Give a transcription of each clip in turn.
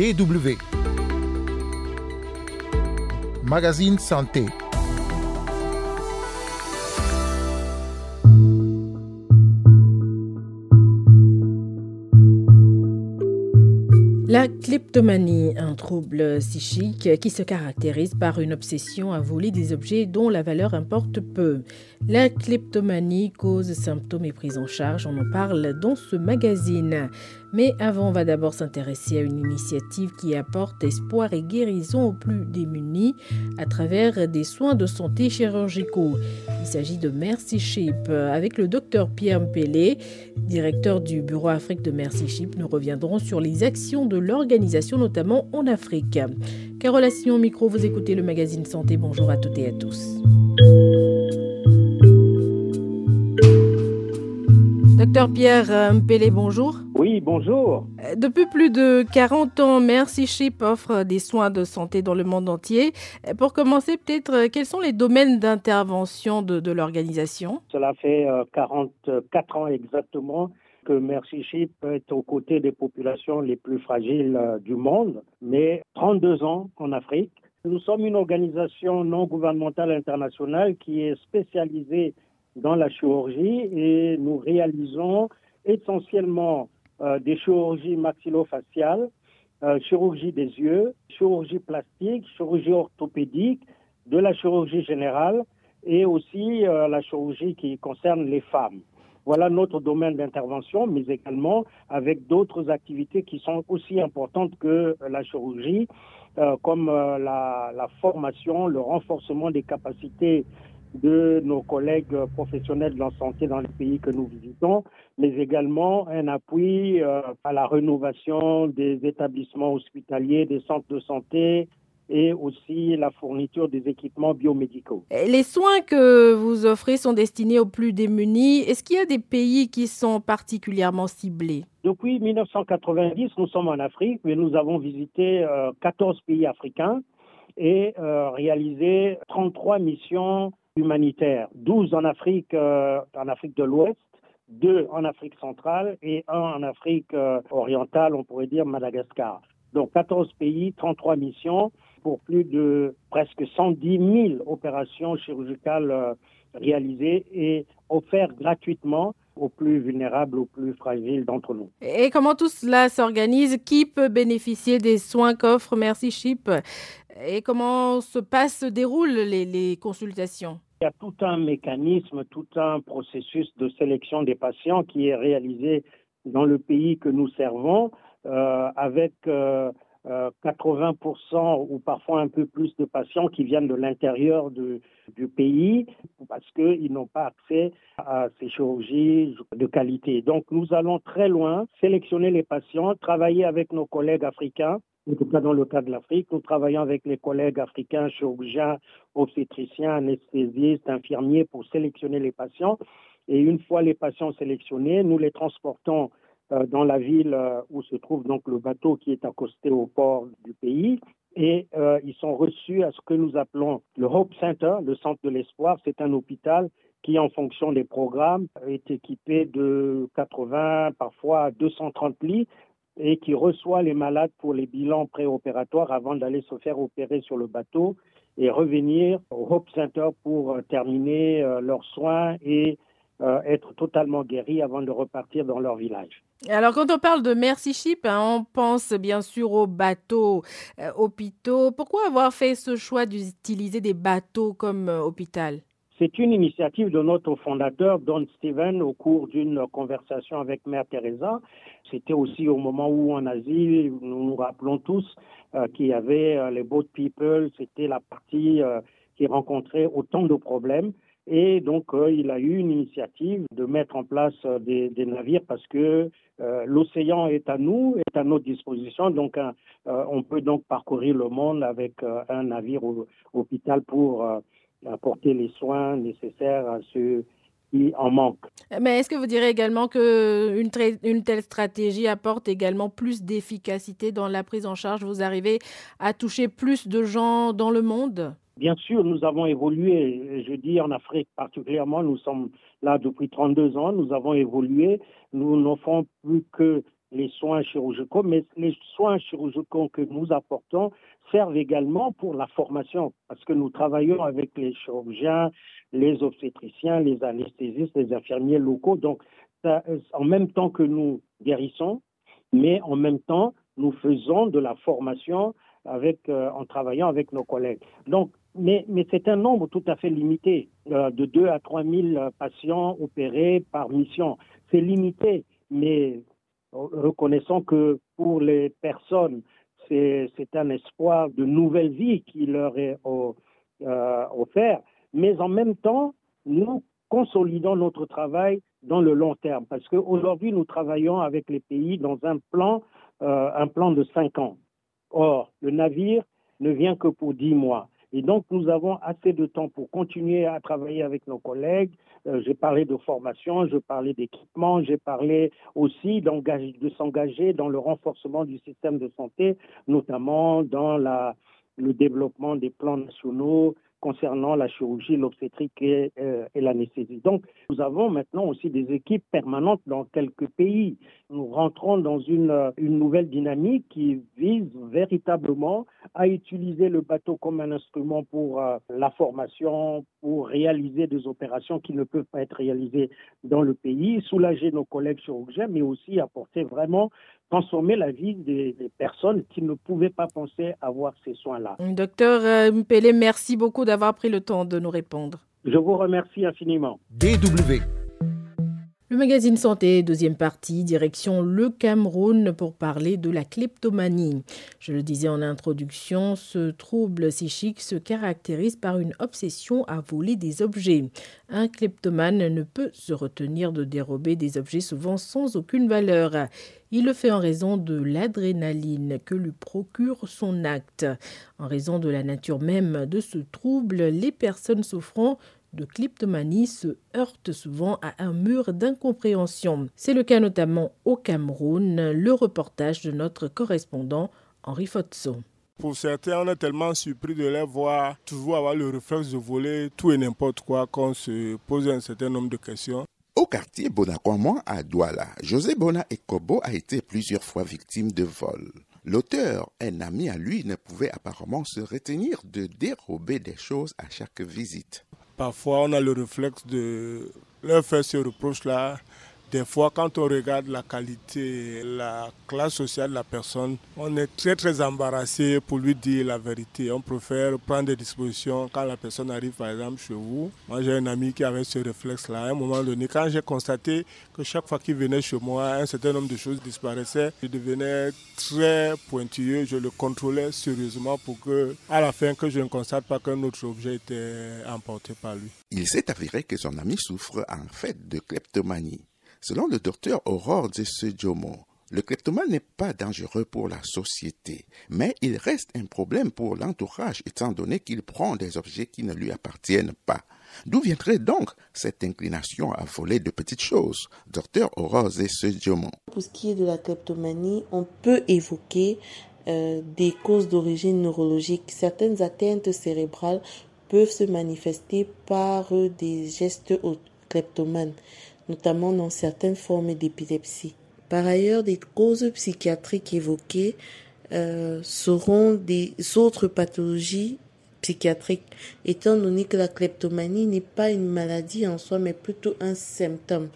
DW. Magazine Santé. La kleptomanie, un trouble psychique qui se caractérise par une obsession à voler des objets dont la valeur importe peu. La kleptomanie cause symptômes et prise en charge, on en parle dans ce magazine. Mais avant, on va d'abord s'intéresser à une initiative qui apporte espoir et guérison aux plus démunis à travers des soins de santé chirurgicaux. Il s'agit de Mercy Ship. Avec le docteur Pierre Mpélé, directeur du bureau Afrique de Mercy Ship, nous reviendrons sur les actions de l'organisation, notamment en Afrique. Carolation micro, vous écoutez le magazine Santé. Bonjour à toutes et à tous. Docteur Pierre Mpélé, bonjour. Oui, bonjour. Depuis plus de 40 ans, Mercy Ship offre des soins de santé dans le monde entier. Pour commencer, peut-être, quels sont les domaines d'intervention de, de l'organisation? Cela fait 44 ans exactement que Mercy Ship est aux côtés des populations les plus fragiles du monde, mais 32 ans en Afrique. Nous sommes une organisation non gouvernementale internationale qui est spécialisée dans la chirurgie et nous réalisons essentiellement euh, des chirurgies maxillofaciales, euh, chirurgie des yeux, chirurgie plastique, chirurgie orthopédique, de la chirurgie générale et aussi euh, la chirurgie qui concerne les femmes. Voilà notre domaine d'intervention, mais également avec d'autres activités qui sont aussi importantes que la chirurgie, euh, comme la, formation, le renforcement des capacités de nos collègues professionnels de la santé dans les pays que nous visitons, mais également un appui euh, à la rénovation des établissements hospitaliers, des centres de santé, et aussi la fourniture des équipements biomédicaux. Les soins que vous offrez sont destinés aux plus démunis. Est-ce qu'il y a des pays qui sont particulièrement ciblés? Depuis 1990, nous sommes en Afrique, mais nous avons visité euh, 14 pays africains et euh, réalisé 33 missions humanitaires, 12 en Afrique, euh, en Afrique de l'Ouest, deux en Afrique centrale et un en Afrique euh, orientale, on pourrait dire Madagascar. Donc 14 pays, 33 missions pour plus de presque 110 000 opérations chirurgicales euh, réalisées et offertes gratuitement aux plus vulnérables, aux plus fragiles d'entre nous. Et comment tout cela s'organise? Qui peut bénéficier des soins qu'offre Mercy Ship Et comment se passent, se déroulent les, consultations? Il y a tout un mécanisme, tout un processus de sélection des patients qui est réalisé dans le pays que nous servons, euh, avec euh, euh, 80% ou parfois un peu plus de patients qui viennent de l'intérieur du pays parce qu'ils n'ont pas accès à ces chirurgies de qualité. Donc nous allons très loin, sélectionner les patients, travailler avec nos collègues africains en tout cas dans le cas de l'Afrique. Nous travaillons avec les collègues africains, chirurgiens, obstétriciens, anesthésistes, infirmiers pour sélectionner les patients. Et une fois les patients sélectionnés, nous les transportons euh, dans la ville euh, où se trouve donc le bateau qui est accosté au port du pays. Et euh, ils sont reçus à ce que nous appelons le Hope Center, le centre de l'espoir. C'est un hôpital qui, en fonction des programmes, est équipé de 80, parfois 230 lits et qui reçoit les malades pour les bilans préopératoires avant d'aller se faire opérer sur le bateau et revenir au Hope Center pour terminer euh, leurs soins et euh, être totalement guéris avant de repartir dans leur village. Alors quand on parle de Mercy Ship, hein, on pense bien sûr aux bateaux, euh, hôpitaux. Pourquoi avoir fait ce choix d'utiliser des bateaux comme euh, hôpital? C'est une initiative de notre fondateur, Don Steven, au cours d'une conversation avec Mère Teresa. C'était aussi au moment où en Asie, nous nous rappelons tous euh, qu'il y avait les boat people, c'était la partie qui rencontrait autant de problèmes. Et donc, il a eu une initiative de mettre en place des, des navires parce que l'océan est à nous, est à notre disposition. Donc, on peut donc parcourir le monde avec un navire au, hôpital pour apporter les soins nécessaires à ceux qui en manquent. Mais est-ce que vous direz également qu'une une telle stratégie apporte également plus d'efficacité dans la prise en charge? Vous arrivez à toucher plus de gens dans le monde? Bien sûr, nous avons évolué. Je dis en Afrique particulièrement, nous sommes là depuis 32 ans, nous avons évolué. Nous n'offrons plus que les soins chirurgicaux, mais les soins chirurgicaux que nous apportons servent également pour la formation, parce que nous travaillons avec les chirurgiens, les obstétriciens, les anesthésistes, les infirmiers locaux. Donc, en même temps que nous guérissons, mais en même temps, nous faisons de la formation euh, en travaillant avec nos collègues. Donc, mais, c'est un nombre tout à fait limité, euh, de 2 à 3 000 patients opérés par mission. C'est limité, mais reconnaissons que pour les personnes, c'est un espoir de nouvelle vie qui leur est euh, offert. Mais en même temps, nous consolidons notre travail dans le long terme, parce qu'aujourd'hui, nous travaillons avec les pays dans un plan, euh, un plan de cinq ans. Or, le navire ne vient que pour dix mois. Et donc, nous avons assez de temps pour continuer à travailler avec nos collègues. Euh, j'ai parlé de formation, je parlais d'équipement, j'ai parlé aussi de s'engager dans le renforcement du système de santé, notamment dans le développement des plans nationaux concernant la chirurgie, l'obstétrique et, euh, et l'anesthésie. Donc, nous avons maintenant aussi des équipes permanentes dans quelques pays. Nous rentrons dans une nouvelle dynamique qui vise véritablement à utiliser le bateau comme un instrument pour euh, la formation, pour réaliser des opérations qui ne peuvent pas être réalisées dans le pays, soulager nos collègues chirurgiens, mais aussi apporter vraiment transformer la vie des, personnes qui ne pouvaient pas penser avoir ces soins-là. Docteur euh, Mpele, merci beaucoup d'avoir pris le temps de nous répondre. Je vous remercie infiniment. DW. Le magazine Santé, deuxième partie, direction le Cameroun pour parler de la kleptomanie. Je le disais en introduction, ce trouble psychique se caractérise par une obsession à voler des objets. Un kleptomane ne peut se retenir de dérober des objets souvent sans aucune valeur. Il le fait en raison de l'adrénaline que lui procure son acte. En raison de la nature même de ce trouble, les personnes souffrant de kleptomanie se heurtent souvent à un mur d'incompréhension. C'est le cas notamment au Cameroun, le reportage de notre correspondant Henri Fotso. Pour certains, on est tellement surpris de les voir toujours avoir le réflexe de voler tout et n'importe quoi qu'on se pose un certain nombre de questions. Au quartier Bonakwamon à Douala, José Bona Ekobo a été plusieurs fois victime de vol. L'auteur, un ami à lui, ne pouvait apparemment se retenir de dérober des choses à chaque visite. Parfois, on a le réflexe de leur faire ce reproche-là des fois, quand on regarde la qualité, la classe sociale de la personne, on est très très embarrassé pour lui dire la vérité. On préfère prendre des dispositions quand la personne arrive par exemple chez vous. Moi j'ai un ami qui avait ce réflexe-là. À un moment donné, quand j'ai constaté que chaque fois qu'il venait chez moi, un certain nombre de choses disparaissaient, je devenais très pointilleux. Je le contrôlais sérieusement pour que, à la fin, que je ne constate pas qu'un autre objet était emporté par lui. Il s'est avéré que son ami souffre en fait de kleptomanie. Selon le docteur Aurore Jomo, le kleptomane n'est pas dangereux pour la société, mais il reste un problème pour l'entourage étant donné qu'il prend des objets qui ne lui appartiennent pas. D'où viendrait donc cette inclination à voler de petites choses? Docteur Aurore Jomo. Pour ce qui est de la kleptomanie, on peut évoquer euh, des causes d'origine neurologique. Certaines atteintes cérébrales peuvent se manifester par des gestes kleptomanes notamment dans certaines formes d'épilepsie. Par ailleurs, des causes psychiatriques évoquées euh, seront des autres pathologies psychiatriques, étant donné que la kleptomanie n'est pas une maladie en soi, mais plutôt un symptôme.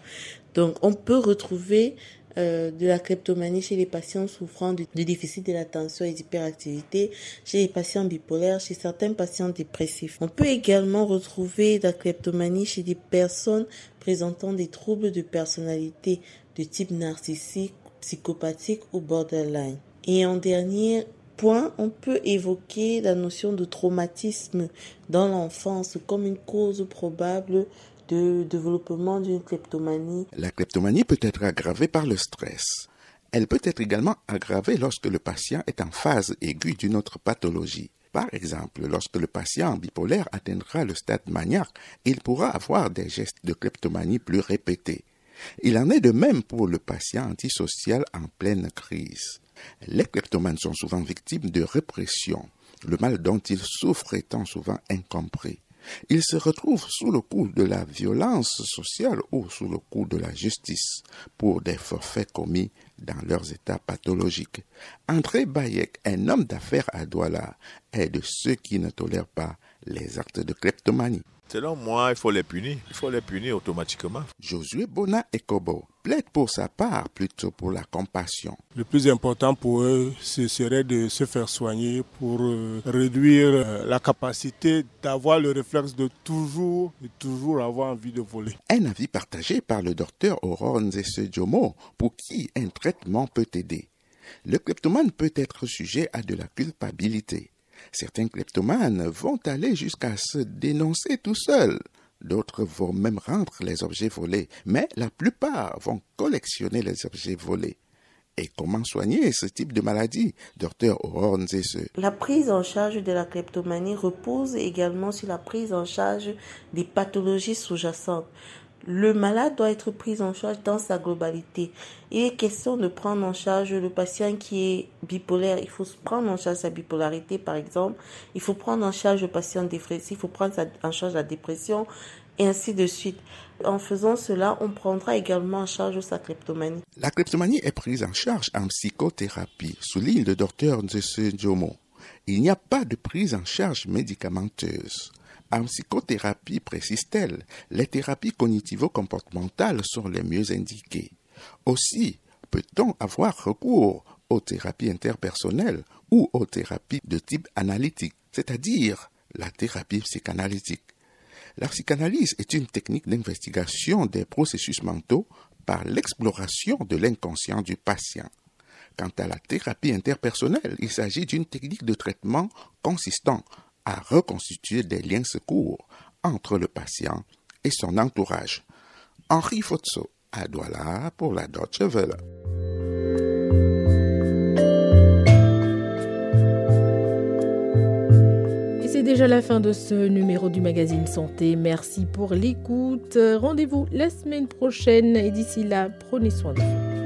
Donc, on peut retrouver euh, de la kleptomanie chez les patients souffrant de, déficit de l'attention et d'hyperactivité, chez les patients bipolaires, chez certains patients dépressifs. On peut également retrouver la kleptomanie chez des personnes présentant des troubles de personnalité de type narcissique, psychopathique ou borderline. Et en dernier point, on peut évoquer la notion de traumatisme dans l'enfance comme une cause probable de développement d'une kleptomanie. La kleptomanie peut être aggravée par le stress. Elle peut être également aggravée lorsque le patient est en phase aiguë d'une autre pathologie. Par exemple, lorsque le patient bipolaire atteindra le stade maniaque, il pourra avoir des gestes de kleptomanie plus répétés. Il en est de même pour le patient antisocial en pleine crise. Les kleptomanes sont souvent victimes de répression, le mal dont ils souffrent étant souvent incompris. Ils se retrouvent sous le coup de la violence sociale ou sous le coup de la justice pour des forfaits commis dans leurs états pathologiques. André Bayek, un homme d'affaires à Douala, est de ceux qui ne tolèrent pas les actes de kleptomanie. Selon moi, il faut les punir. Il faut les punir automatiquement. Josué Bona Ekobo plaide pour sa part plutôt pour la compassion. Le plus important pour eux, ce serait de se faire soigner pour euh, réduire euh, la capacité d'avoir le réflexe de toujours et toujours avoir envie de voler. Un avis partagé par le docteur Aurore Nzese Djomo pour qui un traitement peut aider. Le kleptomane peut être sujet à de la culpabilité. Certains kleptomanes vont aller jusqu'à se dénoncer tout seuls. D'autres vont même rendre les objets volés, mais la plupart vont collectionner les objets volés. Et comment soigner ce type de maladie, docteur Nzese La prise en charge de la kleptomanie repose également sur la prise en charge des pathologies sous-jacentes le malade doit être pris en charge dans sa globalité. Il est question de prendre en charge le patient qui est bipolaire. Il faut prendre en charge sa bipolarité, par exemple. Il faut prendre en charge le patient dépressif. Il faut prendre en charge la dépression et ainsi de suite. En faisant cela, on prendra également en charge sa kleptomanie. La kleptomanie est prise en charge en psychothérapie, souligne le docteur Nzese Djomo. Il n'y a pas de prise en charge médicamenteuse. En psychothérapie, précise-t-elle, les thérapies cognitivo-comportementales sont les mieux indiquées. Aussi, peut-on avoir recours aux thérapies interpersonnelles ou aux thérapies de type analytique, c'est-à-dire la thérapie psychanalytique. La psychanalyse est une technique d'investigation des processus mentaux par l'exploration de l'inconscient du patient. Quant à la thérapie interpersonnelle, il s'agit d'une technique de traitement consistant à reconstituer des liens secours entre le patient et son entourage. Henri Fotso à Douala pour la Deutsche Welle. Et c'est déjà la fin de ce numéro du magazine Santé. Merci pour l'écoute. Rendez-vous la semaine prochaine et d'ici là, prenez soin de vous.